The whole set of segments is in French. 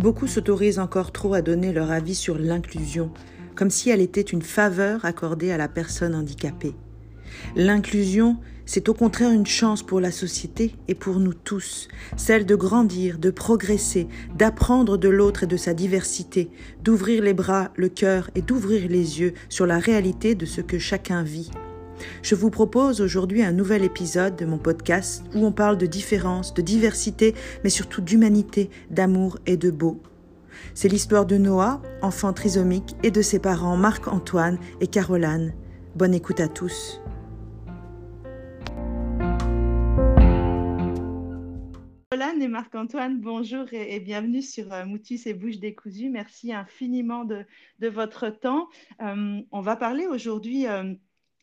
Beaucoup s'autorisent encore trop à donner leur avis sur l'inclusion, comme si elle était une faveur accordée à la personne handicapée. L'inclusion, c'est au contraire une chance pour la société et pour nous tous, celle de grandir, de progresser, d'apprendre de l'autre et de sa diversité, d'ouvrir les bras, le cœur et d'ouvrir les yeux sur la réalité de ce que chacun vit. Je vous propose aujourd'hui un nouvel épisode de mon podcast où on parle de différence, de diversité, mais surtout d'humanité, d'amour et de beau. C'est l'histoire de Noah, enfant trisomique, et de ses parents Marc-Antoine et Caroline. Bonne écoute à tous. Caroline et Marc-Antoine, bonjour et, bienvenue sur euh, Moutus et Bouches décousues. Merci infiniment de, votre temps. Euh, on va parler aujourd'hui. Euh,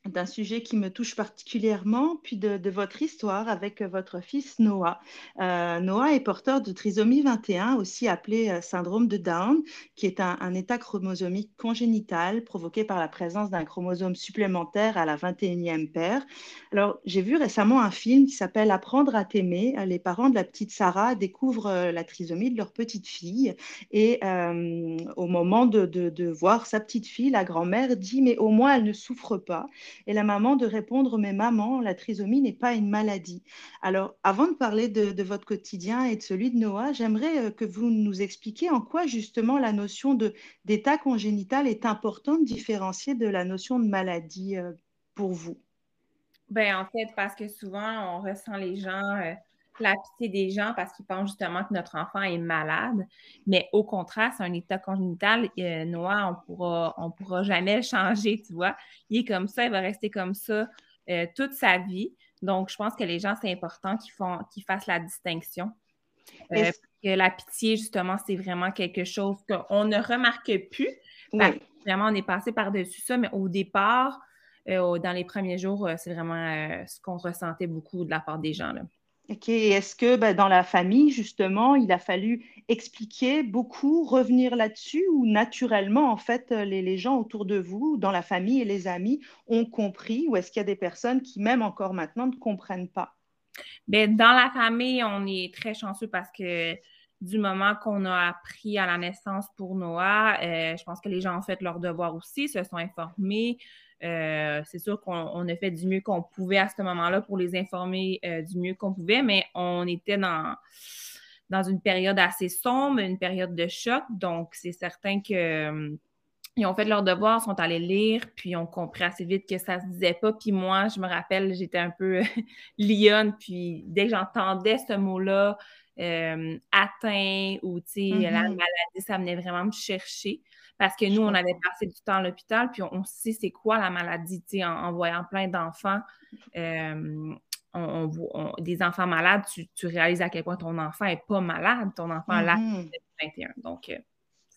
d'un sujet qui me touche particulièrement, puis de, votre histoire avec votre fils Noah. Euh, Noah est porteur de trisomie 21, aussi appelé euh, syndrome de Down, qui est un, état chromosomique congénital provoqué par la présence d'un chromosome supplémentaire à la 21e paire. Alors, j'ai vu récemment un film qui s'appelle Apprendre à t'aimer. Les parents de la petite Sarah découvrent euh, la trisomie de leur petite fille et au moment de voir sa petite fille, la grand-mère dit, mais au moins elle ne souffre pas et la maman de répondre Mais maman, la trisomie n'est pas une maladie. Alors, avant de parler de, votre quotidien et de celui de Noah, j'aimerais euh, que vous nous expliquiez en quoi justement la notion d'état congénital est importante, différenciée de la notion de maladie euh, pour vous? Ben, en fait, parce que souvent, on ressent les gens. Euh, la pitié des gens parce qu'ils pensent justement que notre enfant est malade. Mais au contraire, c'est un état congénital. Euh, Noah, on pourra, on pourra jamais le changer, tu vois. Il est comme ça, il va rester comme ça euh, toute sa vie. Donc, je pense que les gens, c'est important qu'ils, font, qu'ils fassent la distinction. Euh, que la pitié, justement, c'est vraiment quelque chose qu'on ne remarque plus. Vraiment, on est passé par-dessus ça, mais au départ, dans les premiers jours, c'est vraiment ce qu'on ressentait beaucoup de la part des gens. Là. Est-ce que ben, dans la famille, justement, il a fallu expliquer beaucoup, revenir là-dessus, ou naturellement, en fait, les, les, gens autour de vous, dans la famille et les amis, ont compris, ou est-ce qu'il y a des personnes qui, même encore maintenant, ne comprennent pas? Bien, dans la famille, on est très chanceux parce que du moment qu'on a appris à la naissance pour Noah, euh, je pense que les gens ont fait leur devoir aussi, se sont informés, euh, c'est sûr qu'on a fait du mieux qu'on pouvait à ce moment-là pour les informer euh, du mieux qu'on pouvait, mais on était dans, dans une période assez sombre, une période de choc. Donc, c'est certain qu'ils euh, ont fait leur devoir, sont allés lire, puis ont compris assez vite que ça se disait pas. Puis moi, je me rappelle, j'étais un peu lionne, puis dès que j'entendais ce mot-là, atteint ou, tu sais, la mm-hmm. maladie, ça venait vraiment me chercher. Parce que nous, on avait passé du temps à l'hôpital, puis on, sait c'est quoi la maladie, tu sais, en, voyant plein d'enfants. Euh, on, des enfants malades, tu, réalises à quel point ton enfant n'est pas malade, ton enfant a mm 21. Donc, euh,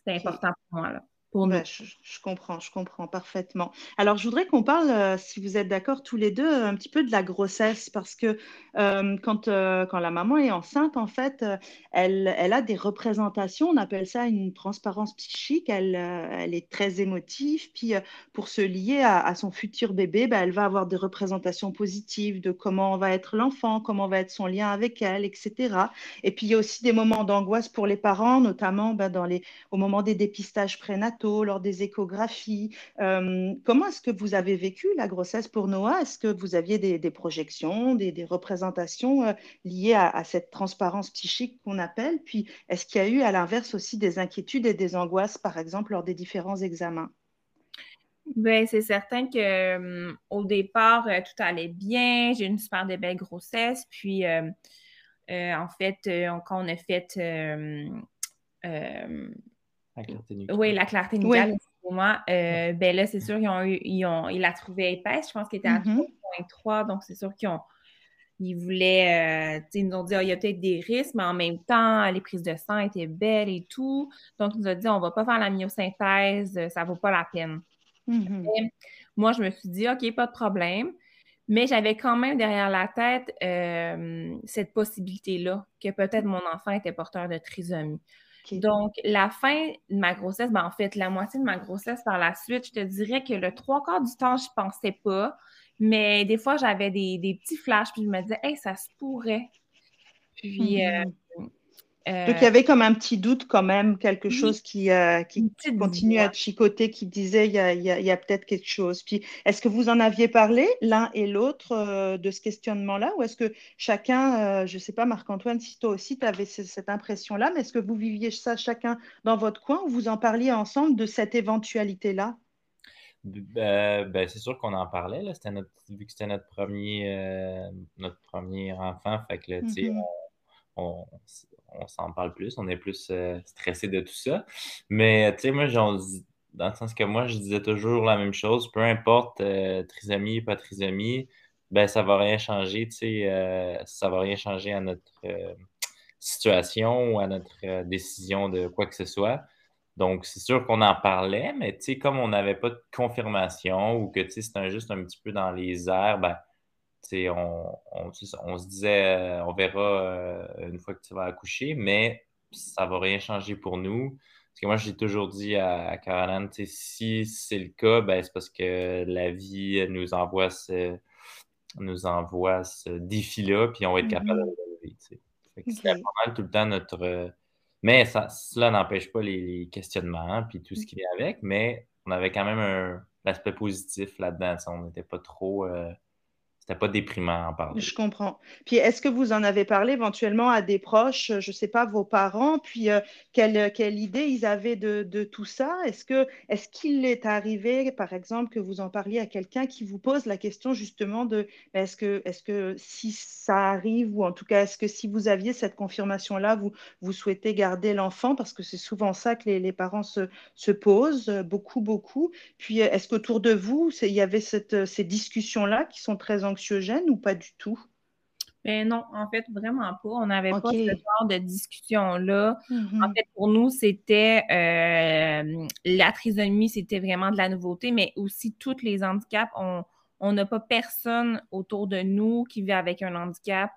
c'est important pour moi. Là. Je, comprends, je comprends parfaitement. Alors, je voudrais qu'on parle, euh, si vous êtes d'accord tous les deux, un petit peu de la grossesse, parce que euh, quand, euh, quand la maman est enceinte, en fait, elle, elle, a des représentations, on appelle ça une transparence psychique, elle, elle est très émotive, puis pour se lier à, son futur bébé, bah, elle va avoir des représentations positives de comment va être l'enfant, comment va être son lien avec elle, etc. Et puis, il y a aussi des moments d'angoisse pour les parents, notamment bah, dans les, au moment des dépistages prénataux lors des échographies. Euh, comment est-ce que vous avez vécu la grossesse pour Noah? Est-ce que vous aviez des, projections, des, représentations euh, liées à, cette transparence psychique qu'on appelle? Puis, est-ce qu'il y a eu à l'inverse aussi des inquiétudes et des angoisses, par exemple, lors des différents examens? Bien, c'est certain que euh, au départ, tout allait bien. J'ai une super belle grossesse. Puis, en fait, quand on a fait la clarté Oui, la clarté nucléaire, pour moi. Euh, ben là, c'est sûr qu'ils ont eu, ils ont, ils la trouvé épaisse. Je pense qu'il était à 3.3, mm-hmm. donc c'est sûr qu'ils ont, ils voulaient, euh, ils nous ont dit, ah, il y a peut-être des risques, mais en même temps, les prises de sang étaient belles et tout. Donc, ils nous ont dit, on ne va pas faire la myosynthèse, ça ne vaut pas la peine. Mm-hmm. Moi, je me suis dit, OK, pas de problème. Mais j'avais quand même derrière la tête euh, cette possibilité-là, que peut-être mon enfant était porteur de trisomie. Donc, la fin de ma grossesse, ben, en fait, la moitié de ma grossesse par la suite, je te dirais que le trois quarts du temps, je pensais pas. Mais des fois, j'avais des, petits flashs, puis je me disais, hey, ça se pourrait. Puis, euh. Euh, Donc, il y avait comme un petit doute quand même, quelque chose qui, euh, qui continue à chicoter, qui disait il y a, y a, peut-être quelque chose. Puis, est-ce que vous en aviez parlé, l'un et l'autre, euh, de ce questionnement-là? Ou est-ce que chacun, je ne sais pas, Marc-Antoine, si toi aussi tu avais cette impression-là, mais est-ce que vous viviez ça chacun dans votre coin ou vous en parliez ensemble de cette éventualité-là? Ben, ben, c'est sûr qu'on en parlait, là. C'était notre, vu que c'était notre premier, notre premier enfant, fait que, là, mm-hmm. on, on s'en parle plus, on est plus euh, stressé de tout ça. Mais tu sais, moi, dans le sens que moi, je disais toujours la même chose, peu importe euh, trisomie, pas trisomie, ben ça va rien changer, tu sais, euh, ça va rien changer à notre situation ou à notre décision de quoi que ce soit. Donc, c'est sûr qu'on en parlait, mais tu sais, comme on n'avait pas de confirmation ou que tu sais, c'était juste un petit peu dans les airs, ben on, on, se disait, euh, on verra euh, une fois que tu vas accoucher, mais ça ne va rien changer pour nous. Parce que moi, j'ai toujours dit à, Caroline, si c'est le cas, ben, c'est parce que la vie nous envoie ce, nous envoie ce défi-là, puis on va être capable de le relever. C'est pas mal tout le temps notre. Mais ça, cela n'empêche pas les, questionnements, puis tout ce qui vient avec, mais on avait quand même un aspect positif là-dedans. On n'était pas trop. Euh, pas déprimant en parler. Je comprends. Puis est-ce que vous en avez parlé éventuellement à des proches, je ne sais pas, vos parents, puis euh, quelle, quelle, idée ils avaient de, de tout ça? Est-ce que est-ce qu'il est arrivé, par exemple, que vous en parliez à quelqu'un qui vous pose la question justement de est-ce que, est-ce que si ça arrive, ou en tout cas, est-ce que si vous aviez cette confirmation-là, vous, vous souhaitez garder l'enfant? Parce que c'est souvent ça que les, les parents se, se, posent, beaucoup, beaucoup. Puis est-ce qu'autour de vous, il y avait cette, ces discussions-là qui sont très anxieuses? ou pas du tout? Ben non, en fait, vraiment pas. On n'avait pas ce genre de discussion-là. Mm-hmm. En fait, pour nous, c'était euh, la trisomie, c'était vraiment de la nouveauté, mais aussi tous les handicaps. On n'a pas personne autour de nous qui vit avec un handicap.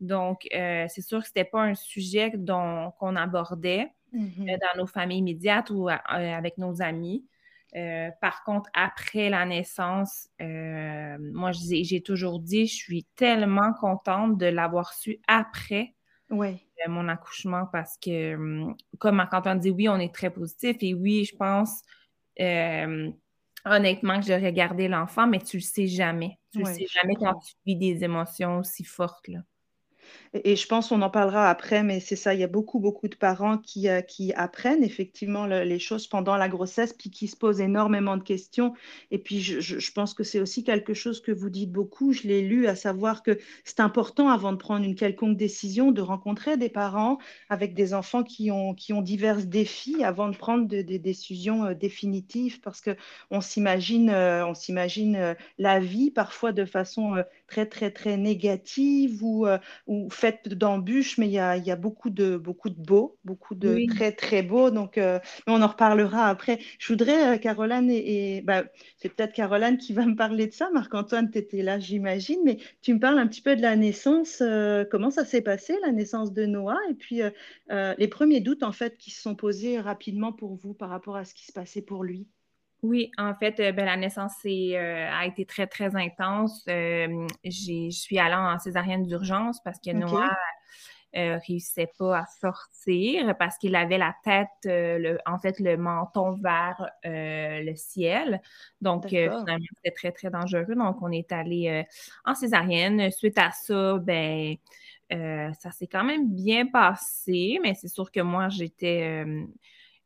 Donc, euh, c'est sûr que ce n'était pas un sujet qu'on abordait mm-hmm. euh, dans nos familles immédiates ou avec nos amis. Euh, par contre, après la naissance, euh, moi, j'ai toujours dit, je suis tellement contente de l'avoir su après euh, mon accouchement parce que, hum, comme quand on dit oui, on est très positif et oui, je pense honnêtement que j'aurais gardé l'enfant, mais tu le sais jamais. Tu le sais jamais quand tu vis des émotions aussi fortes. Là. Et, je pense qu'on en parlera après, mais c'est ça, il y a beaucoup, beaucoup de parents qui, euh, qui apprennent effectivement les choses pendant la grossesse, puis qui se posent énormément de questions. Et puis, je, je, pense que c'est aussi quelque chose que vous dites beaucoup, je l'ai lu, à savoir que c'est important avant de prendre une quelconque décision de rencontrer des parents avec des enfants qui ont, qui ont divers défis avant de prendre des décisions euh, définitives, parce qu'on s'imagine, euh, on la vie parfois de façon très, très, très négative ou faite d'embûches, mais il y a, y a, beaucoup de, beaucoup de beaux, beaucoup de très, très beaux. Donc, euh, on en reparlera après. Je voudrais, euh, Caroline, et, bah, c'est peut-être Caroline qui va me parler de ça. Marc-Antoine, tu étais là, j'imagine, mais tu me parles un petit peu de la naissance. Euh, comment ça s'est passé, la naissance de Noah, et puis les premiers doutes, en fait, qui se sont posés rapidement pour vous par rapport à ce qui se passait pour lui. Oui, en fait, euh, ben, la naissance euh, a été très, très intense. Euh, je suis allée en césarienne d'urgence parce que Noah ne réussissait pas à sortir parce qu'il avait la tête, le, en fait, le menton vers le ciel. Donc, finalement, c'était très, très dangereux. Donc, on est allé en césarienne. Suite à ça, ben, ça s'est quand même bien passé, mais c'est sûr que moi, j'étais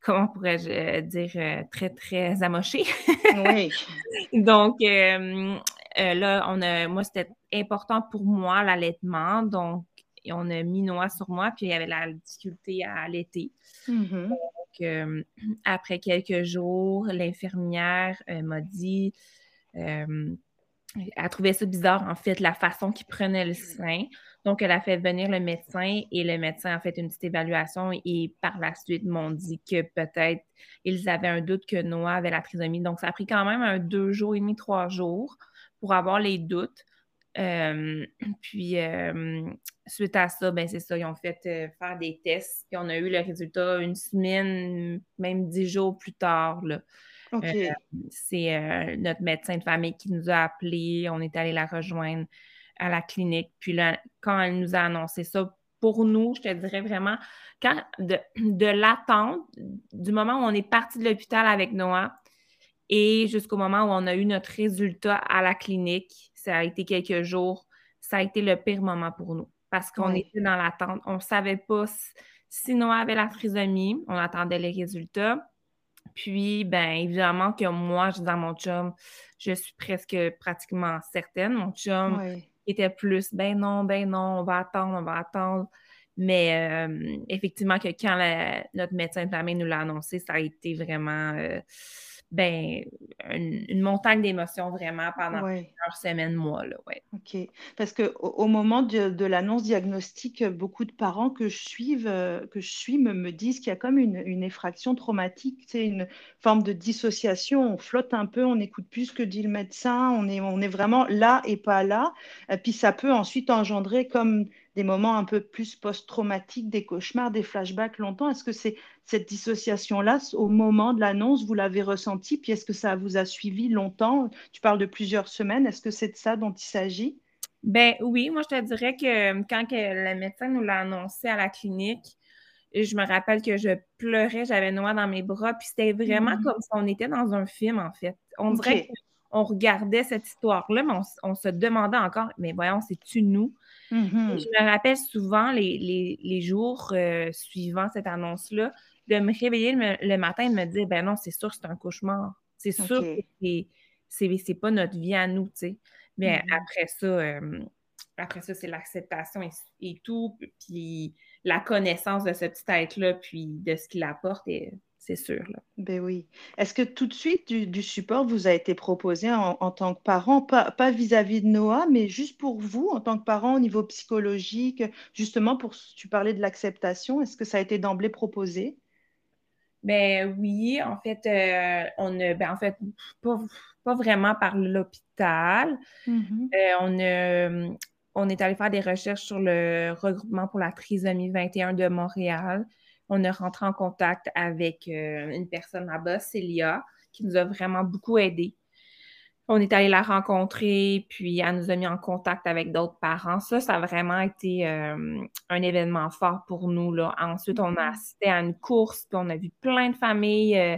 comment pourrais-je euh, dire, euh, très, très amoché? oui. Donc, euh, là, on a, moi, c'était important pour moi, l'allaitement. Donc, on a mis noix sur moi, puis il y avait la difficulté à allaiter. Mm-hmm. Donc, après quelques jours, l'infirmière m'a dit, elle trouvait ça bizarre, en fait, la façon qu'il prenait le sein. Donc, elle a fait venir le médecin et le médecin a fait une petite évaluation et par la suite m'ont dit que peut-être ils avaient un doute que Noah avait la trisomie. Donc, ça a pris quand même un deux jours et demi, trois jours pour avoir les doutes. Euh, puis, euh, suite à ça, ben c'est ça, ils ont fait euh, faire des tests et on a eu le résultat une semaine, même dix jours plus tard. c'est notre médecin de famille qui nous a appelés. On est allé la rejoindre à la clinique. Puis là, quand elle nous a annoncé ça, pour nous, je te dirais vraiment, quand de, de l'attente, du moment où on est parti de l'hôpital avec Noah et jusqu'au moment où on a eu notre résultat à la clinique, ça a été quelques jours, ça a été le pire moment pour nous parce qu'on était dans l'attente. On ne savait pas si, Noah avait la trisomie, on attendait les résultats. Puis, ben évidemment que moi, je dis à mon chum, je suis presque pratiquement certaine. Mon chum était plus, ben non, ben non, on va attendre, on va attendre. Mais euh, effectivement, que quand notre médecin de famille nous l'a annoncé, ça a été vraiment euh, ben, une, montagne d'émotions vraiment pendant plusieurs semaines, mois. Là, ouais. OK. Parce qu'au au moment de, l'annonce diagnostique, beaucoup de parents que je, suive, euh, que je suis me, me disent qu'il y a comme une, une effraction traumatique, une forme de dissociation. On flotte un peu, on n'écoute plus ce que dit le médecin, on est, on est vraiment là et pas là. Et puis ça peut ensuite engendrer comme des moments un peu plus post-traumatiques, des cauchemars, des flashbacks longtemps. Est-ce que c'est cette dissociation-là, au moment de l'annonce, vous l'avez ressenti Puis est-ce que ça vous a suivi longtemps? Tu parles de plusieurs semaines. Est-ce que c'est de ça dont il s'agit? Ben oui, moi je te dirais que quand que le médecin nous l'a annoncé à la clinique, je me rappelle que je pleurais, j'avais noix dans mes bras, puis c'était vraiment mmh. comme si on était dans un film, en fait. On dirait qu'on regardait cette histoire-là, mais on, se demandait encore, mais voyons, c'est-tu nous? Mm-hmm. Je me rappelle souvent les, jours euh, suivant cette annonce-là de me réveiller le, matin et de me dire ben non, c'est sûr, c'est un cauchemar. C'est sûr que c'est pas notre vie à nous, tu sais. Mais mm-hmm. après ça, euh, après ça, c'est l'acceptation et, tout, puis la connaissance de ce petit être-là, puis de ce qu'il apporte. Et c'est sûr. Là. Ben oui. Est-ce que tout de suite du, support vous a été proposé en, tant que parent, pas vis-à-vis de Noah, mais juste pour vous en tant que parent au niveau psychologique, justement pour tu parlais de l'acceptation, est-ce que ça a été d'emblée proposé? Ben oui, en fait, euh, on a, ben en fait, pas, vraiment par l'hôpital. Mm-hmm. Euh, on a, on est allé faire des recherches sur le regroupement pour la trisomie 21 de Montréal on est rentré en contact avec euh, une personne là-bas, Célia, qui nous a vraiment beaucoup aidés. On est allé la rencontrer, puis elle nous a mis en contact avec d'autres parents. Ça, ça a vraiment été euh, un événement fort pour nous. Là. Ensuite, on a assisté à une course, puis on a vu plein de familles euh,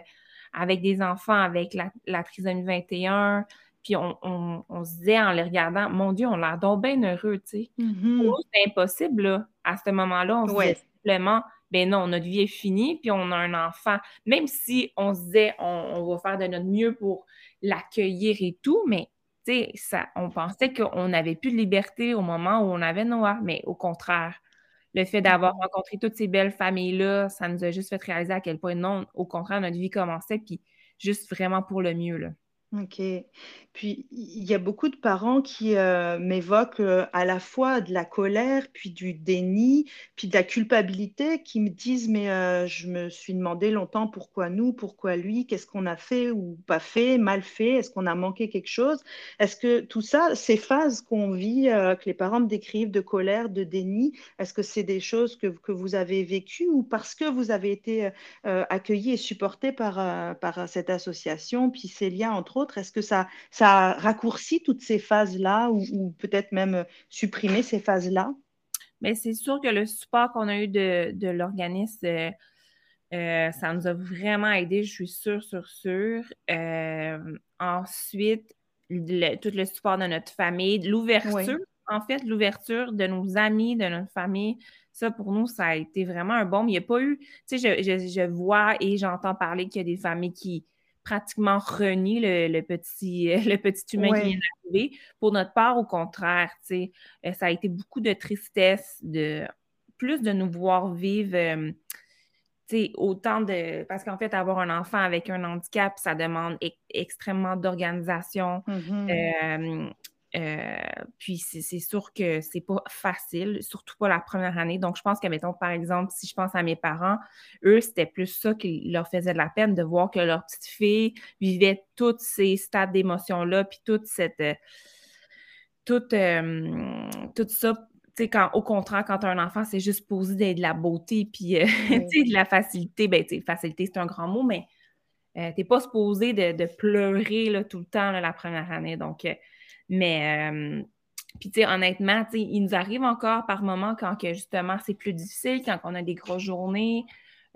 avec des enfants avec la, trisomie 21. Puis on, se disait en les regardant, mon Dieu, on l'a donc bien heureux, tu sais. Mm-hmm. C'est impossible, là, à ce moment-là. On se disait simplement, ben non, notre vie est finie, puis on a un enfant. Même si on se disait, on, va faire de notre mieux pour l'accueillir et tout, mais ça, on pensait qu'on n'avait plus de liberté au moment où on avait Noah, mais au contraire, le fait d'avoir mm-hmm. rencontré toutes ces belles familles-là, ça nous a juste fait réaliser à quel point non, au contraire, notre vie commençait, puis juste vraiment pour le mieux. Là. OK. Puis il y a beaucoup de parents qui euh, m'évoquent euh, à la fois de la colère, puis du déni, puis de la culpabilité, qui me disent, mais euh, je me suis demandé longtemps pourquoi nous, pourquoi lui, qu'est-ce qu'on a fait ou pas fait, mal fait, est-ce qu'on a manqué quelque chose? Est-ce que tout ça, ces phases qu'on vit, que les parents me décrivent de colère, de déni, est-ce que c'est des choses que, que vous avez vécues ou parce que vous avez été accueillis et supportés par, par cette association, puis ces liens entre autres, est-ce que ça, ça raccourcit toutes ces phases-là ou, peut-être même euh, supprimer ces phases-là? Mais c'est sûr que le support qu'on a eu de, l'organisme, euh, euh, ça nous a vraiment aidé, je suis sûre, sûre, sûre. ensuite, tout le support de notre famille, l'ouverture, en fait, l'ouverture de nos amis, de notre famille, ça, pour nous, ça a été vraiment un bon. Il n'y a pas eu, tu sais, je, vois et j'entends parler qu'il y a des familles qui, pratiquement renier le, petit, le petit humain qui vient d'arriver. Pour notre part, au contraire, euh, ça a été beaucoup de tristesse, de plus de nous voir vivre. Euh, autant de. Parce qu'en fait, avoir un enfant avec un handicap, ça demande extrêmement d'organisation. Mm-hmm. Euh, euh, puis c'est sûr que c'est pas facile, surtout pas la première année. Donc, je pense que, mettons, par exemple, si je pense à mes parents, eux, c'était plus ça qui leur faisait de la peine de voir que leur petite fille vivait tous ces stades d'émotion-là, puis toute cette. Euh, tout, euh, tout ça sais, quand, au contraire, quand tu as un enfant, c'est juste posé d'être de la beauté, puis de la facilité. Ben, facilité, c'est un grand mot, mais tu n'es pas supposé de, de pleurer là, tout le temps la première année. Donc, mais, euh, Puis, tu sais, honnêtement, tu sais, il nous arrive encore par moments quand que, justement, c'est plus difficile, quand on a des grosses journées,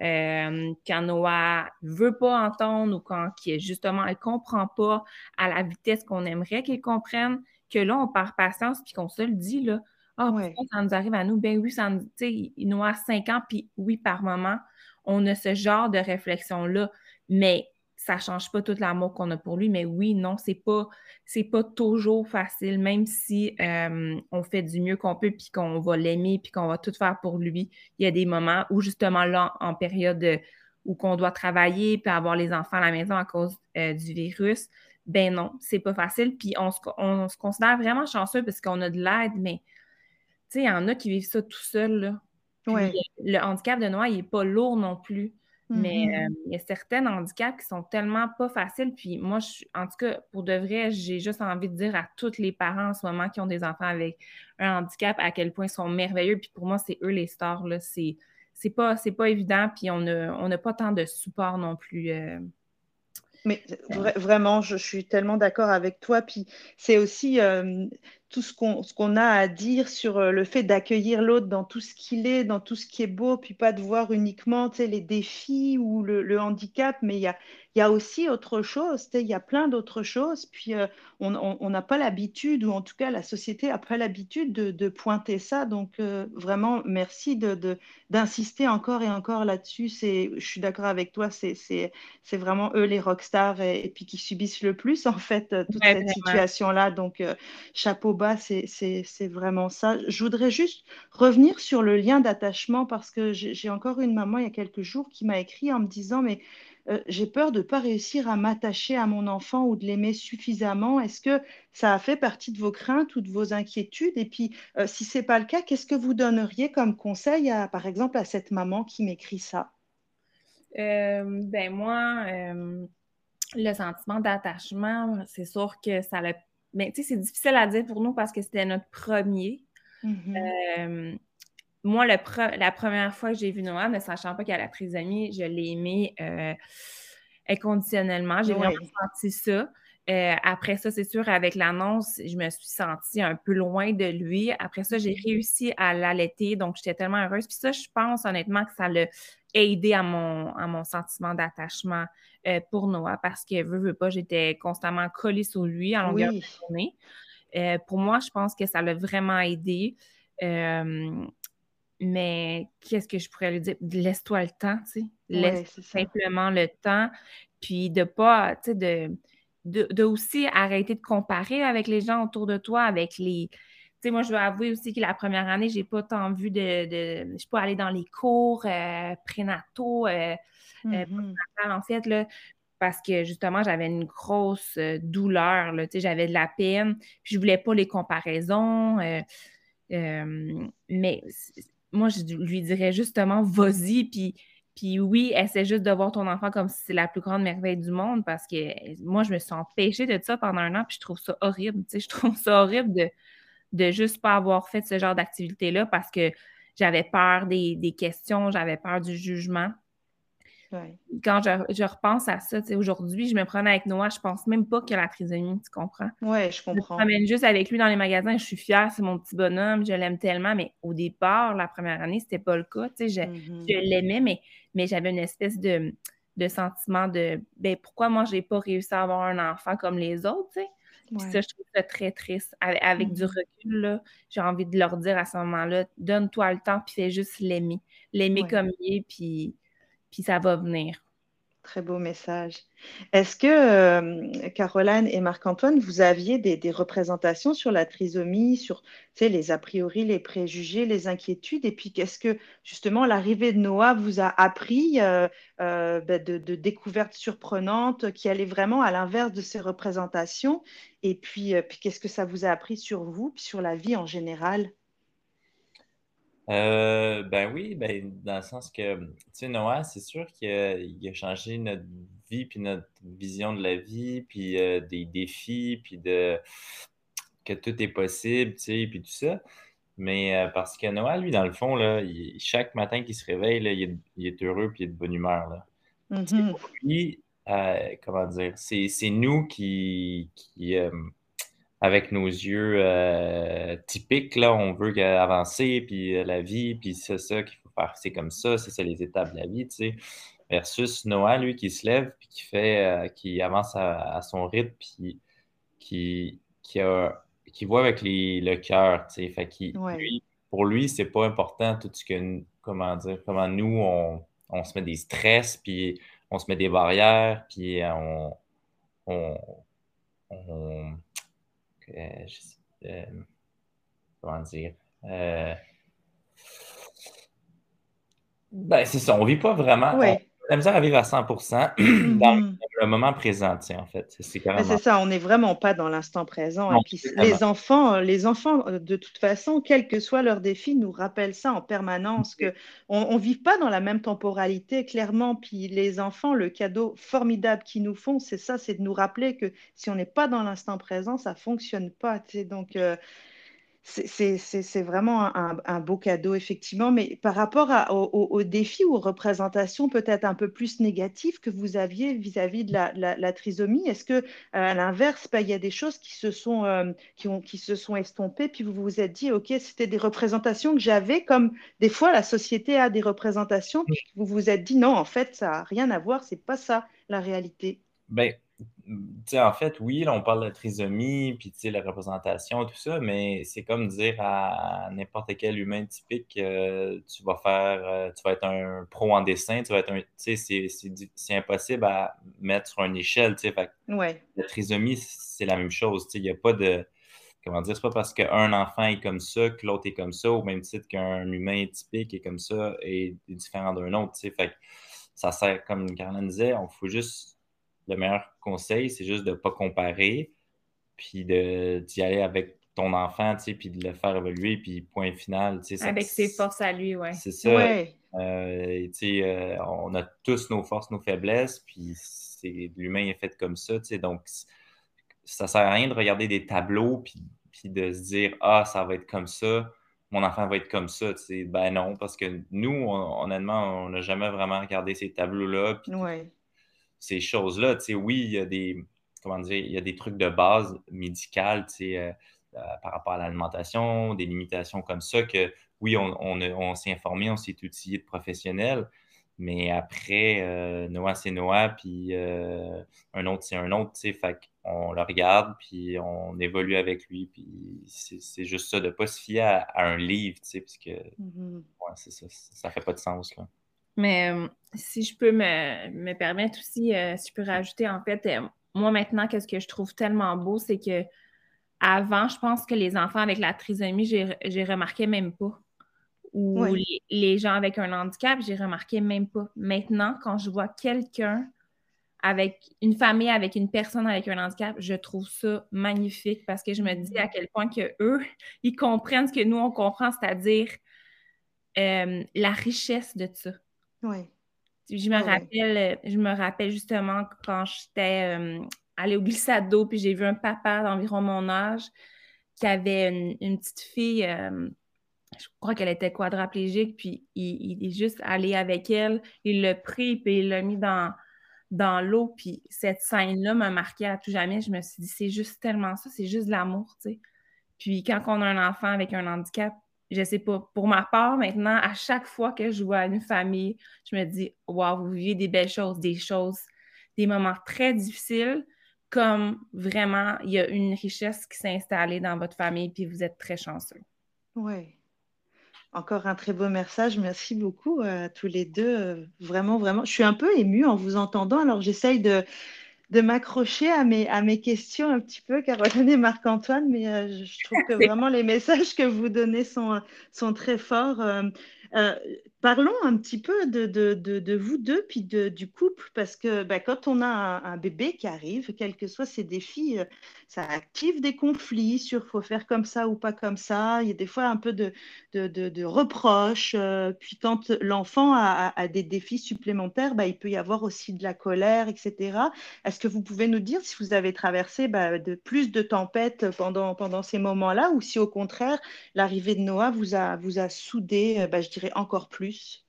euh, quand Noah veut pas entendre ou quand justement elle comprend pas à la vitesse qu'on aimerait qu'il comprenne, que là, on perd patience puis qu'on se le dit, là. Ah, oh, ça nous arrive à nous? Ben oui, ça tu sais, cinq ans, puis oui, par moment, on a ce genre de réflexion-là. Mais ça change pas tout l'amour qu'on a pour lui, mais oui, non, c'est pas, c'est pas toujours facile, même si euh, on fait du mieux qu'on peut, puis qu'on va l'aimer, puis qu'on va tout faire pour lui. Il y a des moments où justement là, en période où qu'on doit travailler, puis avoir les enfants à la maison à cause euh, du virus, ben non, c'est pas facile. Puis on se, considère vraiment chanceux parce qu'on a de l'aide, mais tu sais, il y en a qui vivent ça tout seul. Le handicap de Noah, il n'est pas lourd non plus. Mais mm-hmm. euh, il y a certains handicaps qui sont tellement pas faciles. Puis moi, je, en tout cas, pour de vrai, j'ai juste envie de dire à tous les parents en ce moment qui ont des enfants avec un handicap à quel point ils sont merveilleux. Puis pour moi, c'est eux les stars. Là. C'est, c'est, pas, c'est pas évident. Puis on n'a on pas tant de support non plus. Euh, mais vraiment, je, suis tellement d'accord avec toi. Puis c'est aussi euh, tout ce qu'on a à dire sur euh, le fait d'accueillir l'autre dans tout ce qu'il est, dans tout ce qui est beau, puis pas de voir uniquement les défis ou le, handicap, mais il y a, y a aussi autre chose, il y a plein d'autres choses. Puis euh, on n'a pas l'habitude, ou en tout cas la société n'a pas l'habitude de, pointer ça. Donc vraiment, merci d'insister de, encore et encore là-dessus. Je suis d'accord avec toi, c'est vraiment eux les rockstars et, et, puis qui subissent le plus en fait toute cette situation-là. Donc chapeau bas, c'est vraiment ça. Je voudrais juste revenir sur le lien d'attachement parce que j'ai encore une maman il y a quelques jours qui m'a écrit en me disant mais euh, j'ai peur de ne pas réussir à m'attacher à mon enfant ou de l'aimer suffisamment. Est-ce que ça a fait partie de vos craintes ou de vos inquiétudes? Et puis, euh, si ce n'est pas le cas, qu'est-ce que vous donneriez comme conseil, à, par exemple, à cette maman qui m'écrit ça? Euh, Ben moi, le sentiment d'attachement, c'est sûr que ça l'a mais tu sais, c'est difficile à dire pour nous parce que c'était notre premier. Mm-hmm. Euh, moi, la première fois que j'ai vu Noah, ne sachant pas qu'elle a la trisomie, je l'ai aimé euh, inconditionnellement. J'ai vraiment senti ça. Euh, après ça, c'est sûr, avec l'annonce, je me suis sentie un peu loin de lui. Après ça, j'ai mm-hmm. réussi à l'allaiter, donc j'étais tellement heureuse. Puis ça, je pense honnêtement que ça l'a aidé à mon, à mon sentiment d'attachement euh, pour Noah parce que, veux, veux pas, j'étais constamment collée sur lui en longueur de journée. Euh, pour moi, je pense que ça l'a vraiment aidé. mais qu'est-ce que je pourrais lui dire? Laisse-toi le temps, tu sais. Laisse simplement le temps. Puis de pas, tu sais, de de, aussi arrêter de comparer avec les gens autour de toi, avec les. Tu sais, moi, je veux avouer aussi que la première année, j'ai pas tant vu de. de je suis pas allée dans les cours euh, prénataux, euh, euh mm-hmm. en fait, là, parce que justement, j'avais une grosse euh, douleur, là, tu sais, j'avais de la peine, puis je voulais pas les comparaisons. mais moi, je lui dirais justement, vas-y, puis puis oui, essaie juste de voir ton enfant comme si c'est la plus grande merveille du monde parce que moi, je me suis empêchée de ça pendant un an, puis je trouve ça horrible. Tu sais, je trouve ça horrible de, de juste pas avoir fait ce genre d'activité-là parce que j'avais peur des, des questions, j'avais peur du jugement. Quand je, repense à ça, aujourd'hui, je me prenais avec Noah, je pense même pas qu'il a la trisomie, tu comprends? Oui, je comprends. Je me promène juste avec lui dans les magasins, je suis fière, c'est mon petit bonhomme, je l'aime tellement, mais au départ, la première année, c'était pas le cas, je, mm-hmm. je l'aimais, mais, mais j'avais une espèce de, de sentiment de, ben, pourquoi moi, j'ai pas réussi à avoir un enfant comme les autres, tu sais? Ça, je trouve ça très triste. Avec, du mm-hmm. recul, j'ai envie de leur dire à ce moment-là, donne-toi le temps, puis fais juste l'aimer. L'aimer comme il est, puis puis ça va venir. Très beau message. Est-ce que, euh, Caroline et Marc-Antoine, vous aviez des, représentations sur la trisomie, sur les a priori, les préjugés, les inquiétudes? Et puis, qu'est-ce que, justement, l'arrivée de Noah vous a appris euh, euh, ben, de, découvertes surprenantes qui allaient vraiment à l'inverse de ces représentations? Et puis, qu'est-ce que ça vous a appris sur vous, sur la vie en général? Euh, ben oui, ben, dans le sens que, tu sais, Noah, c'est sûr qu'il a, changé notre vie, puis notre vision de la vie, puis euh, des défis, puis de que tout est possible, tu sais, puis tout ça. Mais euh, parce que Noah, lui, dans le fond, là, chaque matin qu'il se réveille, là, il, est, heureux, puis il est de bonne humeur. Là. Mm-hmm. comment dire, c'est nous qui, qui avec nos yeux euh, typiques, là, on veut avancer, puis euh, la vie, puis c'est ça qu'il faut faire, c'est comme ça, c'est ça les étapes de la vie, tu sais. Versus Noah, lui, qui se lève, puis qui fait, euh, qui avance à, son rythme, puis qui, qui, a, qui voit avec le cœur, tu sais. Fait qu'il, pour lui, c'est pas important tout ce que, comment dire, comment nous, on, on se met des stress, puis on se met des barrières, puis on, on, on euh, euh, comment dire? Euh, ben, c'est ça, on vit pas vraiment. Ouais la misère à vivre à 100 dans mm-hmm. le moment présent, en fait. C'est ça, on n'est vraiment pas dans l'instant présent. les enfants, les enfants, de toute façon, quel que soit leur défi, nous rappellent ça en permanence, qu'on ne vit pas dans la même temporalité, clairement. Puis les enfants, le cadeau formidable qu'ils nous font, c'est ça, c'est de nous rappeler que si on n'est pas dans l'instant présent, ça ne fonctionne pas. Donc, euh, c'est vraiment un, beau cadeau, effectivement. Mais par rapport aux, défis ou aux représentations peut-être un peu plus négatives que vous aviez vis-à-vis de la, trisomie, est-ce que, à l'inverse, ben, il y a des choses qui se sont, euh, qui ont, qui se sont estompées, puis vous vous êtes dit, OK, c'était des représentations que j'avais, comme des fois la société a des représentations, puis vous vous êtes dit, non, en fait, ça n'a rien à voir, c'est pas ça la réalité? Ben, en fait, oui, là, on parle de trisomie, puis la représentation, tout ça, mais c'est comme dire à n'importe quel humain typique, euh, tu vas faire, euh, tu vas être un pro en dessin, tu vas être un, c'est impossible à mettre sur une échelle, tu sais. La trisomie, c'est la même chose, il n'y a pas de, comment dire, c'est pas parce qu'un enfant est comme ça que l'autre est comme ça, au même titre qu'un humain typique est comme ça et est différent d'un autre, tu sais. Fait ça sert, comme Caroline disait, on faut juste le meilleur conseil, c'est juste de ne pas comparer, puis d'y aller avec ton enfant, tu sais, puis de le faire évoluer, puis point final. Tu sais, avec ses forces à lui, ouais. C'est ça. Ouais. Euh, tu sais, euh, on a tous nos forces, nos faiblesses, puis l'humain est fait comme ça, tu sais, donc ça sert à rien de regarder des tableaux, puis, puis de se dire, ah, ça va être comme ça, mon enfant va être comme ça, tu sais. Ben non, parce que nous, honnêtement, on n'a jamais vraiment regardé ces tableaux-là, puis ouais ces choses-là. Tu sais, oui, il y a des, comment dire, il y a des trucs de base tu sais, euh, euh, par rapport à l'alimentation, des limitations comme ça, que oui, on, on, s'est informé, on s'est outillé de professionnels, mais après, euh, Noah, c'est Noah, puis un autre, c'est un autre, tu sais, fait qu'on le regarde, puis on évolue avec lui, puis c'est juste ça, de ne pas se fier à, un livre, tu sais, parce que, mm-hmm. ouais, ça, ça fait pas de sens, là. Mais euh, si je peux me, permettre aussi, euh, si je peux rajouter, en fait, euh, moi maintenant, qu'est-ce que je trouve tellement beau, c'est que avant, je pense que les enfants avec la trisomie, j'ai remarqué même pas. Ou les, gens avec un handicap, j'ai remarqué même pas. Maintenant, quand je vois quelqu'un avec une famille avec une personne avec un handicap, je trouve ça magnifique parce que je me dis à quel point que eux, ils comprennent ce que nous on comprend, c'est-à-dire la richesse de ça. Oui. Je me rappelle, je me rappelle justement quand j'étais euh, allée au glissade d'eau, puis j'ai vu un papa d'environ mon âge qui avait une, petite fille, euh, je crois qu'elle était quadraplégique, puis il, est juste allé avec elle, il l'a pris, puis il l'a mis dans, dans l'eau, puis cette scène-là m'a marqué à tout jamais. Je me suis dit, c'est juste tellement ça, c'est juste l'amour, tu sais. Puis quand on a un enfant avec un handicap, je sais pas, pour ma part, maintenant, à chaque fois que je vois une famille, je me dis, waouh, vous vivez des belles choses, des choses, des moments très difficiles, comme vraiment, il y a une richesse qui s'est installée dans votre famille, puis vous êtes très chanceux. Oui. Encore un très beau message. Merci beaucoup euh, à tous les deux. Euh, vraiment, vraiment. Je suis un peu émue en vous entendant. Alors, j'essaye de, de m'accrocher à mes, à mes questions un petit peu, Caroline et Marc-Antoine, mais euh, je trouve que vraiment les messages que vous donnez sont, sont très forts. Euh, euh, parlons un petit peu de, vous deux, puis du couple, parce que bah, quand on a un, bébé qui arrive, quels que soient ses défis, euh, ça active des conflits sur faut faire comme ça ou pas comme ça. Il y a des fois un peu de, reproches. Euh, puis quand l'enfant a, des défis supplémentaires, bah, il peut y avoir aussi de la colère, etc. Est-ce que vous pouvez nous dire si vous avez traversé bah, plus de tempêtes pendant, ces moments-là, ou si au contraire, l'arrivée de Noah vous a, vous a soudé, bah, encore plus?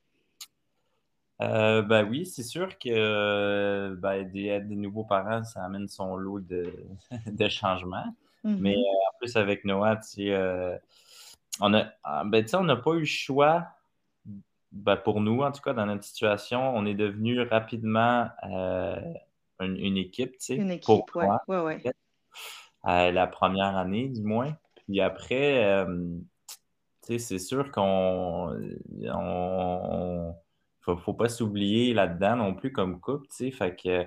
Euh, ben oui, c'est sûr que ben, des, des, nouveaux parents, ça amène son lot de, de changements. Mais Mhm. en plus, avec Noah, tu sais, on a, ah, ben, on n'a pas eu le choix, ben, pour nous, en tout cas, dans notre situation, on est devenu rapidement une, une, équipe, tu sais, Une équipe, pour ouais, moi, ouais, ouais. la première année, du moins. Puis après, c'est sûr qu'on on, faut, faut pas s'oublier là-dedans non plus comme couple. Fait que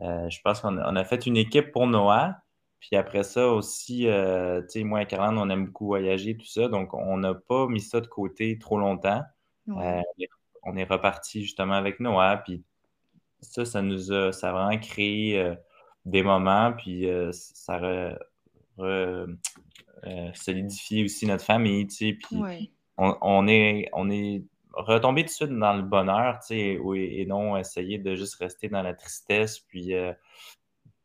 euh, je pense qu'on a, fait une équipe pour Noah. Puis après ça aussi, euh, tu sais, moi et Caroline, on aime beaucoup voyager, tout ça. Donc, on n'a pas mis ça de côté trop longtemps. Ouais. Euh, on est reparti justement avec Noah. Puis ça, ça nous a, ça a vraiment créé des moments. Puis ça a solidifié aussi notre famille, tu sais. Puis Ouais. on, on est, on est retombé tout de suite dans le bonheur, tu sais, et, et non essayer de juste rester dans la tristesse, puis euh,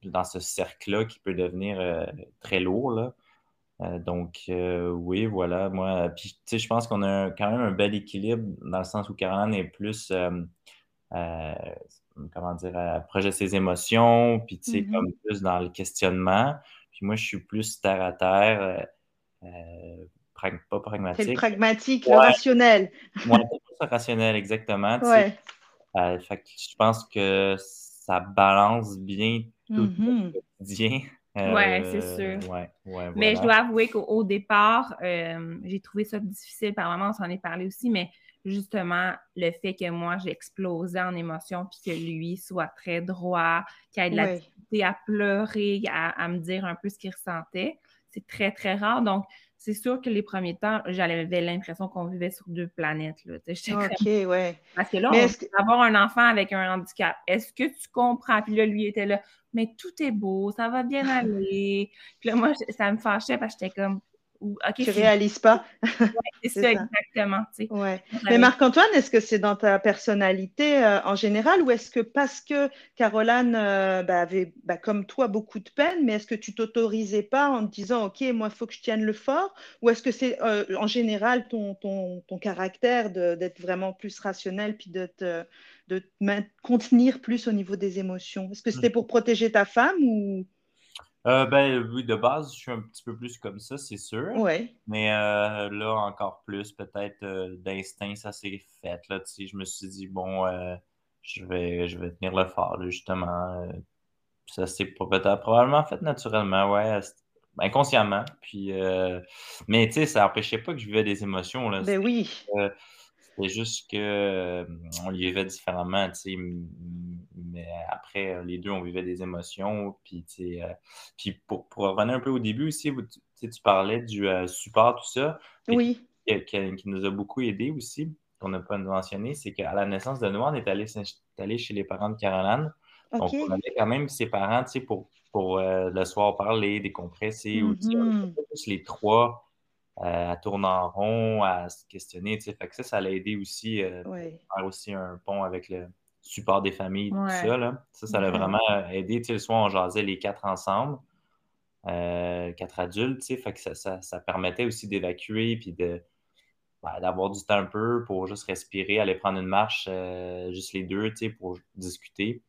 dans ce cercle-là qui peut devenir euh, très lourd, là. Euh, donc, euh, oui, voilà, moi, puis, tu sais, je pense qu'on a quand même un bel équilibre dans le sens où Caroline est plus, euh, euh, comment dire, projet ses émotions, puis, tu sais, Mhm. comme plus dans le questionnement. Puis moi, je suis plus terre à terre, euh, prag- pas C'est le pragmatique. pragmatique, le rationnel. Ouais, c'est plus rationnel, exactement. Ouais. Euh, fait que je pense que ça balance bien tout Mhm. le quotidien. Ouais, Euh, c'est sûr. Ouais, ouais, Mais je voilà. dois avouer qu'au au départ, euh, j'ai trouvé ça difficile par moments, on s'en est parlé aussi, mais justement, le fait que moi, j'explosais en émotion, puis que lui soit très droit, qu'il ait de la difficulté à pleurer, à, à me dire un peu ce qu'il ressentait, c'est très, très rare. Donc, c'est sûr que les premiers temps, j'avais l'impression qu'on vivait sur deux planètes. Là. Comme- Ok, ouais. Parce que là, on que- avoir un enfant avec un handicap. Est-ce que tu comprends? Puis là, lui était là, mais tout est beau, ça va bien aller. Puis là, moi, ça me fâchait parce que j'étais comme, ou- OK, Tu réalises pas. c'est c'est ça, ça. exactement. tu sais. Ouais. J'avais- Mais Marc-Antoine, est-ce que c'est dans ta personnalité euh, en général ou est-ce que parce que Caroline euh, bah, avait, bah, comme toi, beaucoup de peine, mais est-ce que tu t'autorisais pas en te disant, OK, moi, il faut que je tienne le fort ou est-ce que c'est euh, en général ton, ton, ton caractère de- d'être vraiment plus rationnel puis de te, de te contenir plus au niveau des émotions? Est-ce que c'était pour protéger ta femme ou... Euh, ben oui, de base, je suis un petit peu plus comme ça, c'est sûr. Ouais. Mais euh, là, encore plus, peut-être euh, d'instinct, ça s'est fait. Là, je me suis dit, bon, je vais, je vais tenir le fort, là, justement. Ça s'est peut-être probablement fait naturellement, ouais, inconsciemment. Puis, mais tu sais, ça n'empêchait pas que je vivais des émotions. Là. Ben oui. C'était juste que euh, on le vivait différemment, tu sais. m- Mais après, euh, les deux, on vivait des émotions. Puis, tu sais, euh, puis pour, pour revenir un peu au début aussi, tu parlais du euh, support, tout ça, Oui. qui, qui- qui nous a beaucoup aidé aussi, qu'on n'a pas mentionné, c'est qu'à la naissance de Noah, on est allé, s'installer chez les parents de Caroline. Donc, on avait quand même ses parents, tu sais, pour, pour euh, le soir parler, décompresser, ou, on Mhm. était pas juste les trois à tourner en rond, à se questionner. Fait que ça, ça l'a aidé aussi, euh, Ouais. faire aussi un pont avec le support des familles, tout ça, là. Ça, ça l'a vraiment aidé. Tu sais, le soir, on jasait les quatre ensemble, euh, quatre adultes. Fait que ça, ça, ça permettait aussi d'évacuer, puis de, ben, d'avoir du temps un peu pour juste respirer, aller prendre une marche, euh, juste les deux, pour discuter.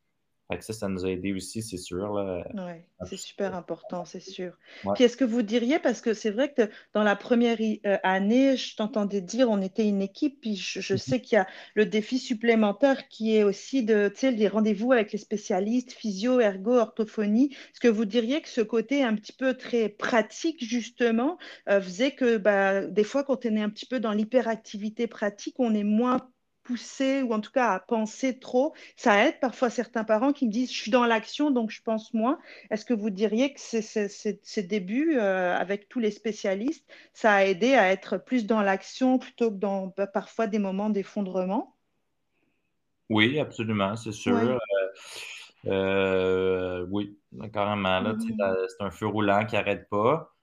Fait que ça, ça nous a aidé aussi, c'est sûr. Ouais, c'est super important, c'est sûr. Ouais. Puis est-ce que vous diriez, parce que c'est vrai que dans la première euh, année, je t'entendais dire on était une équipe, puis je, je sais qu'il y a le défi supplémentaire qui est aussi de, les rendez-vous avec les spécialistes, physio, ergo, orthophonie. Est-ce que vous diriez que ce côté un petit peu très pratique, justement, euh, faisait que bah, des fois, quand on est un petit peu dans l'hyperactivité pratique, on est moins poussé ou en tout cas à penser trop. Ça aide parfois certains parents qui me disent je suis dans l'action donc je pense moins. Est-ce que vous diriez que ces, ces, ces- ces débuts euh, avec tous les spécialistes, ça a aidé à être plus dans l'action plutôt que dans bah, parfois des moments d'effondrement? Oui, absolument, c'est sûr. Oui. Euh, euh, oui, carrément, t'as- c'est un feu roulant qui n'arrête pas.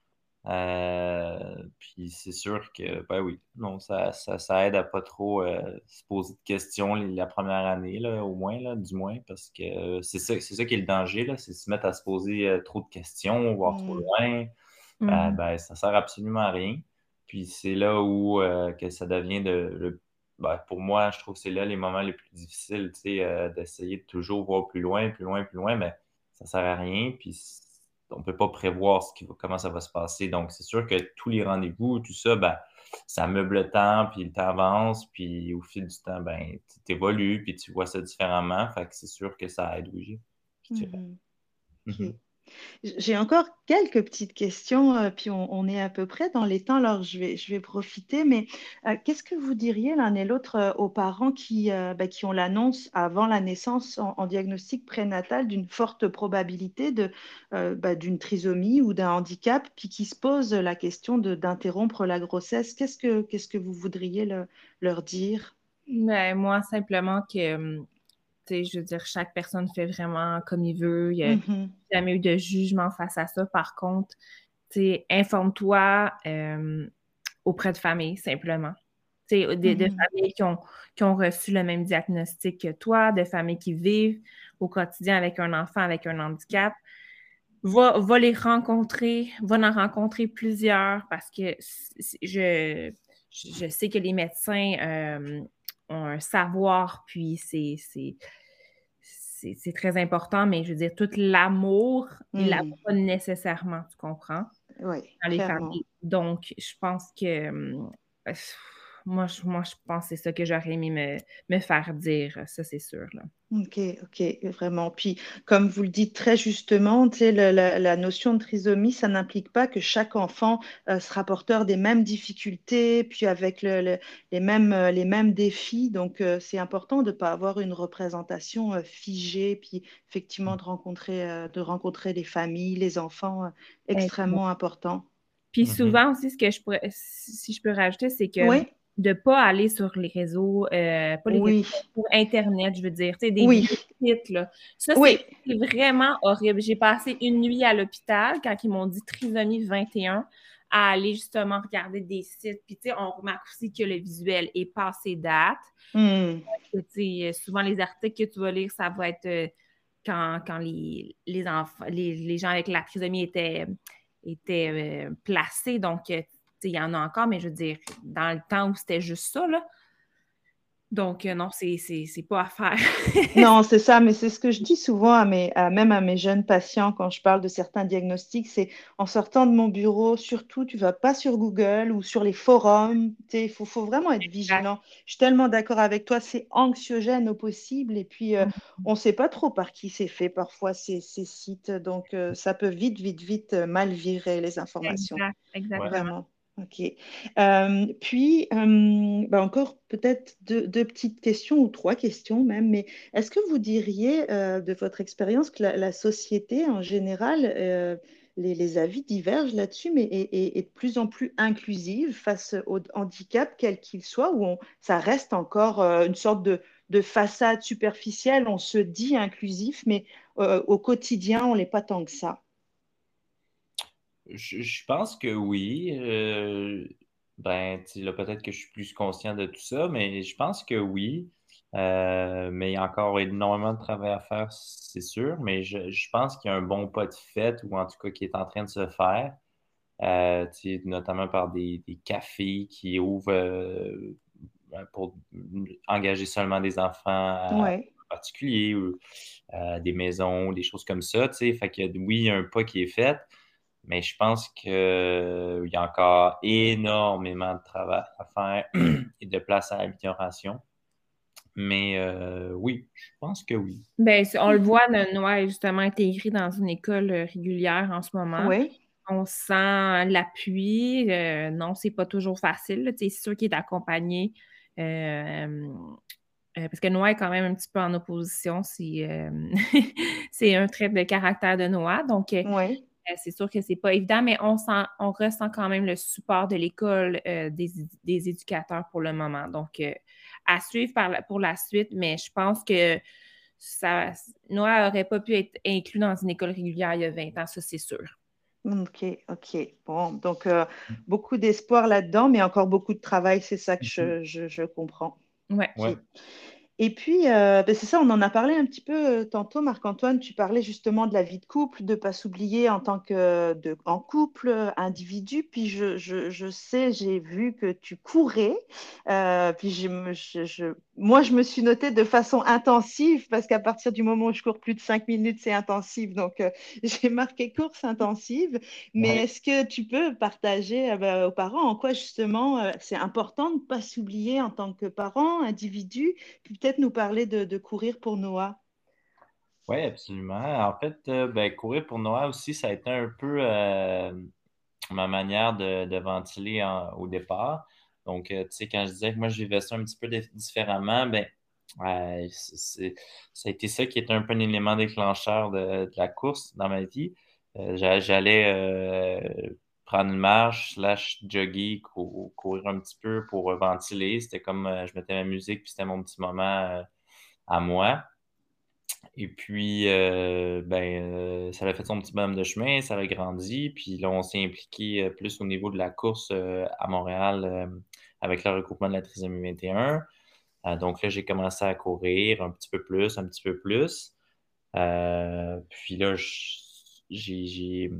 Euh, puis c'est sûr que, ben oui, non, ça, ça, ça aide à pas trop euh, se poser de questions la première année, là, au moins, là, du moins, parce que euh, c'est ça, c'est ça qui est le danger, là, c'est se mettre à se poser euh, trop de questions, voir trop Mm. loin. Mm. Euh, ben, ça sert absolument à rien. Puis c'est là où que ça devient de, le- ben, pour moi, je trouve que c'est là les moments les plus difficiles, tu sais, d'essayer de toujours voir plus loin, plus loin, plus loin, mais ça sert à rien. Puis on peut pas prévoir ce qui comment ça va se passer. Donc, c'est sûr que tous les rendez-vous, tout ça, ben, ça meuble le temps, puis le temps avance, puis au fil du temps, ben, tu évolues, puis tu vois ça différemment. Fait que c'est sûr que ça aide, oui. J'ai encore quelques petites questions, euh, puis on, est à peu près dans les temps, alors je vais, je vais profiter. Mais euh, qu'est-ce que vous diriez l'un et l'autre euh, aux parents qui, bah, qui ont l'annonce avant la naissance en, diagnostic prénatal d'une forte probabilité de, bah, d'une trisomie ou d'un handicap, puis qui se posent la question d'interrompre la grossesse? Qu'est-ce que, qu'est-ce que vous voudriez leur dire? Ben, Moi, simplement que hum, je veux dire, chaque personne fait vraiment comme il veut. Il n'y a mm-hmm. jamais eu de jugement face à ça. Par contre, informe-toi euh, auprès de familles, simplement. De, mm-hmm. familles qui ont, qui ont reçu le même diagnostic que toi, de familles qui vivent au quotidien avec un enfant avec un handicap. Va, va les rencontrer, va en rencontrer plusieurs parce que je, je sais que les médecins euh, ont un savoir, puis c'est c'est très important, mais je veux dire, tout l'amour, il l'a hmm. pas nécessairement, tu comprends? Oui. Dans les familles. Donc, je pense que hum, moi, je, moi, je pense que c'est ça que j'aurais aimé me, me, faire dire, ça, c'est sûr. Là. OK, OK, vraiment. Puis, comme vous le dites très justement, la, la, notion de trisomie, ça n'implique pas que chaque enfant euh, sera porteur des mêmes difficultés, puis avec le, les, mêmes, euh, les mêmes défis. Donc, euh, c'est important de ne pas avoir une représentation figée, puis effectivement de rencontrer, de rencontrer les familles, les enfants, extrêmement important. Puis mm-hmm. souvent aussi, ce que je pourrais, si je peux rajouter, c'est que oui de ne pas aller sur les réseaux, euh, pas les réseaux, pour Internet, je veux dire, tu sais, des sites, là. Ça, c'est vraiment horrible. J'ai passé une nuit à l'hôpital quand ils m'ont dit trisomie 21 à aller justement regarder des sites. Puis, tu sais, on remarque aussi que le visuel est passé date. Hmm. sais, souvent, les articles que tu vas lire, ça va être euh, quand, quand les, les, enfants, les, les, gens avec la trisomie étaient, étaient euh, placés. Donc, il y en a encore, mais je veux dire, dans le temps où c'était juste ça, là. Donc, euh, non, c'est pas à faire. non, c'est ça, mais c'est ce que je dis souvent à mes, même à mes jeunes patients quand je parle de certains diagnostics, c'est en sortant de mon bureau, surtout, tu vas pas sur Google ou sur les forums. Il faut, faut, vraiment être vigilant. Je suis tellement d'accord avec toi, c'est anxiogène au possible. Et puis, euh, mm-hmm. on ne sait pas trop par qui c'est fait parfois ces, ces sites. Donc, euh, ça peut vite, vite, vite mal virer les informations. Exact, exactement. Ok. Euh, puis, euh, bah, encore peut-être deux, petites questions ou trois questions même, mais est-ce que vous diriez euh, de votre expérience que la, société en général, les, avis divergent là-dessus, mais est, de plus en plus inclusive face au handicap, quel qu'il soit, ou ça reste encore une sorte de, de, façade superficielle, on se dit inclusif, mais au quotidien, on n'est pas tant que ça? Je, pense que oui. Euh, ben, là, peut-être que je suis plus conscient de tout ça, mais je pense que oui. Euh, mais il y a encore énormément de travail à faire, c'est sûr. Mais je, pense qu'il y a un bon pas de fait, ou en tout cas qui est en train de se faire, euh, notamment par des, cafés qui ouvrent ben, pour engager seulement des enfants particuliers ou des maisons, des choses comme ça. Fait que oui, il y a un pas qui est fait. Mais je pense qu'il euh, y a encore énormément de travail à faire et de place à l'amélioration. Mais euh, oui, je pense que oui. Bien, on le voit, Noah est justement intégré dans une école euh, régulière en ce moment. Oui. On sent l'appui. non, c'est pas toujours facile. C'est sûr qu'il est accompagné. parce que Noah est quand même un petit peu en opposition. C'est un trait de caractère de Noah. Donc, oui. Euh, c'est sûr que c'est pas évident, mais on, sent, on ressent quand même le support de l'école euh, des, éducateurs pour le moment. Donc, euh, à suivre pour la suite, mais je pense que ça, Noah n'aurait pas pu être inclus dans une école régulière il y a 20 ans, ça c'est sûr. OK, OK. Bon, donc beaucoup d'espoir là-dedans, mais encore beaucoup de travail, c'est ça que je, mm-hmm. comprends. Ouais. ouais. Et puis, euh, ben, c'est ça, on en a parlé un petit peu euh, tantôt, Marc-Antoine, tu parlais justement de la vie de couple, de ne pas s'oublier en tant que en couple, individu. Puis je, sais, j'ai vu que tu courais. Euh, puis je, moi, je me suis notée de façon intensive parce qu'à partir du moment où je cours plus de cinq minutes, c'est intensif. Donc, euh, j'ai marqué course intensive. Mais est-ce que tu peux partager euh, bah, aux parents en quoi justement euh, c'est important de ne pas s'oublier en tant que parent, individu, puis peut-être nous parler de, courir pour Noah? Oui, absolument. En fait, ben, courir pour Noah aussi, ça a été un peu ma manière de, ventiler au départ. Donc, euh, tu sais, quand je disais que moi, je vivais ça un petit peu différemment, ben, ça a été ça qui était un peu un élément déclencheur de, la course dans ma vie. Euh, j'allais euh, prendre une marche, slash jogger, courir un petit peu pour ventiler. C'était comme je mettais ma musique, puis c'était mon petit moment à moi. Et puis, ben, ça a fait son petit bonhomme de chemin, ça a grandi. Puis là, on s'est impliqué plus au niveau de la course à Montréal avec le regroupement de la trisomie 21. Euh, donc là, j'ai commencé à courir un petit peu plus, un petit peu plus. Euh, puis là, j'ai,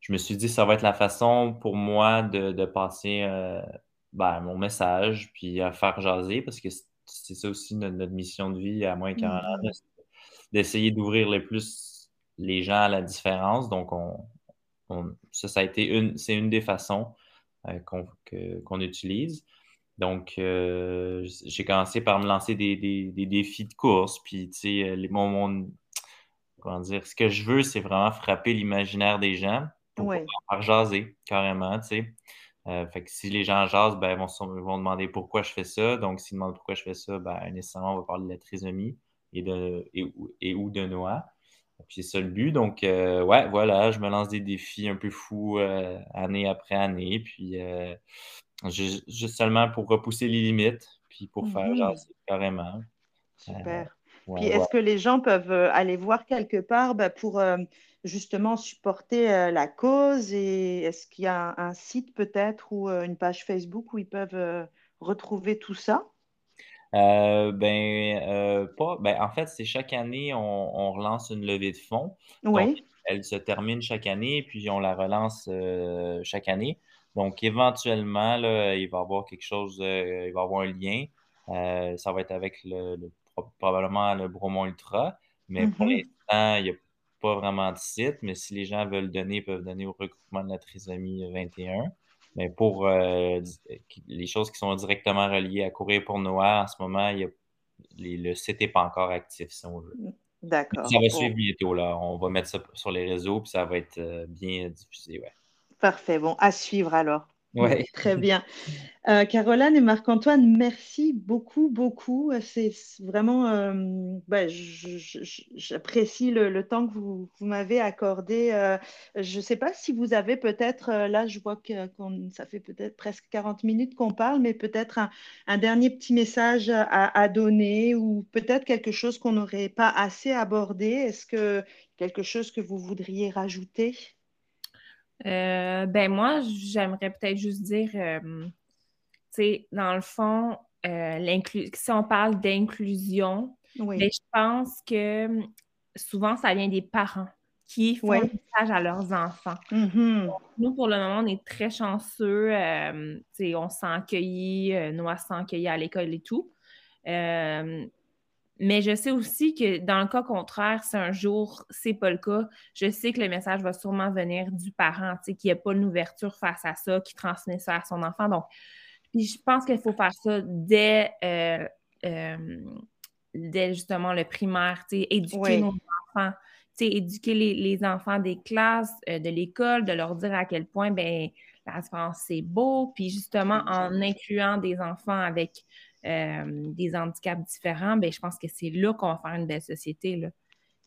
je me suis dit, ça va être la façon pour moi de, passer euh, ben, mon message, puis à faire jaser, parce que c'est ça aussi notre, mission de vie à moins 40 ans, mm-hmm. d'essayer d'ouvrir le plus les gens à la différence. Donc, on, ça, ça a été une, c'est une des façons qu'on utilise. Donc, euh, j'ai commencé par me lancer des, défis de course. Puis, tu sais, euh, mon, comment dire, ce que je veux, c'est vraiment frapper l'imaginaire des gens pour faire jaser, carrément, tu sais. Euh, fait que si les gens jasent, ben, ils vont, vont demander pourquoi je fais ça. Donc, s'ils demandent pourquoi je fais ça, ben, nécessairement, on va parler de la trisomie et, de, et, ou de Noah. Puis c'est ça le but. Donc, ouais, voilà, je me lance des défis un peu fous année après année. Puis Juste, seulement pour repousser les limites, puis pour faire mhm. carrément. Super. Euh, puis est-ce que les gens peuvent euh, aller voir quelque part ben, pour euh, justement supporter la cause et est-ce qu'il y a un, site peut-être ou une page Facebook où ils peuvent retrouver tout ça? ben, pas. Ben, en fait, c'est chaque année, on, relance une levée de fonds. Oui. elle se termine chaque année, puis on la relance chaque année. Donc, éventuellement, là, il va y avoir quelque chose, euh, il va y avoir un lien. Euh, ça va être avec le, probablement le Bromont Ultra. Mais pour mm-hmm. l'instant, il n'y a pas vraiment de site. Mais si les gens veulent donner, ils peuvent donner au regroupement de la trisomie 21. Mais pour euh, les choses qui sont directement reliées à courir pour Noir, en ce moment, il le site n'est pas encore actif, si on veut. D'accord. Ça va suivre bientôt. Là. On va mettre ça sur les réseaux, puis ça va être bien diffusé. Ouais. Parfait. Bon, à suivre alors. Oui. Très bien. Euh, Caroline et Marc-Antoine, merci beaucoup, beaucoup. C'est vraiment, euh, ben, j'apprécie le, temps que vous, m'avez accordé. Euh, je ne sais pas si vous avez peut-être, là, je vois que ça fait peut-être presque 40 minutes qu'on parle, mais peut-être un, dernier petit message à, donner ou peut-être quelque chose qu'on n'aurait pas assez abordé. Est-ce que quelque chose que vous voudriez rajouter? Euh, ben moi, j'aimerais peut-être juste dire, euh, tu sais, dans le fond, euh, si on parle d'inclusion, ben, je pense que souvent, ça vient des parents qui font un message à leurs enfants. Mm-hmm. nous, pour le moment, on est très chanceux. on s'est accueillis, Noah s'est à l'école et tout. Mais je sais aussi que dans le cas contraire, si un jour c'est pas le cas, je sais que le message va sûrement venir du parent, tu sais, qui n'a pas une ouverture face à ça, qui transmet ça à son enfant. Donc, puis je pense qu'il faut faire ça dès, euh, euh, dès justement le primaire, tu sais, éduquer nos enfants, tu sais, éduquer les, enfants des classes, euh, de l'école, de leur dire à quel point, ben la différence c'est beau, puis justement en incluant des enfants avec euh, des handicaps différents, ben, je pense que c'est là qu'on va faire une belle société. Là.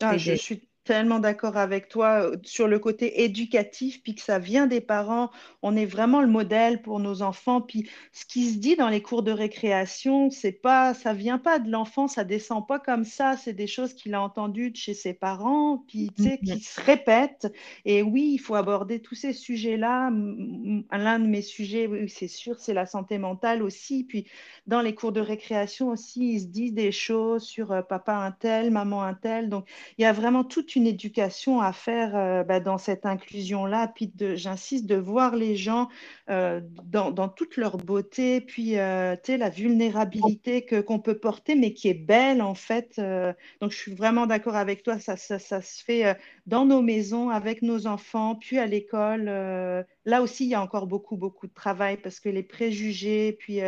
Ah, je suis tellement d'accord avec toi euh, sur le côté éducatif, puis que ça vient des parents. On est vraiment le modèle pour nos enfants. Puis ce qui se dit dans les cours de récréation, c'est pas, ça vient pas de l'enfant, ça descend pas comme ça. C'est des choses qu'il a entendues de chez ses parents, puis tu sais, qui se répètent. Et oui, il faut aborder tous ces sujets-là. L'un de mes sujets, oui, c'est sûr, c'est la santé mentale aussi. Puis dans les cours de récréation aussi, ils se disent des choses sur euh, papa un tel, maman un tel. Donc il y a vraiment toute une éducation à faire euh, bah, dans cette inclusion-là. Puis j'insiste de voir les gens euh, dans, toute leur beauté, puis euh, la vulnérabilité que, qu'on peut porter, mais qui est belle en fait. donc je suis vraiment d'accord avec toi, ça, ça, ça se fait dans nos maisons, avec nos enfants, puis à l'école. là aussi, il y a encore beaucoup, beaucoup de travail parce que les préjugés, puis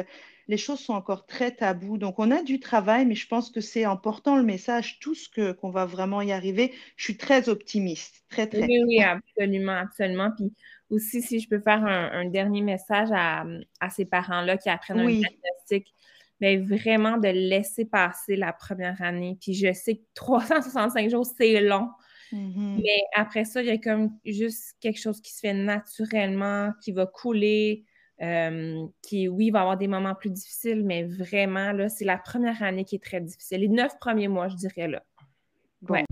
les choses sont encore très taboues. Donc, on a du travail, mais je pense que c'est en portant le message tous que, qu'on va vraiment y arriver. Je suis très optimiste, très, très. Oui, oui, absolument, absolument. Puis aussi, si je peux faire un, dernier message à, ces parents-là qui apprennent un diagnostic, mais vraiment de laisser passer la première année. Puis je sais que 365 jours, c'est long. Mm-hmm. Mais après ça, il y a comme juste quelque chose qui se fait naturellement, qui va couler. Euh, qui, oui, va avoir des moments plus difficiles, mais vraiment, là, c'est la première année qui est très difficile. Les neuf premiers mois, je dirais là. Bon.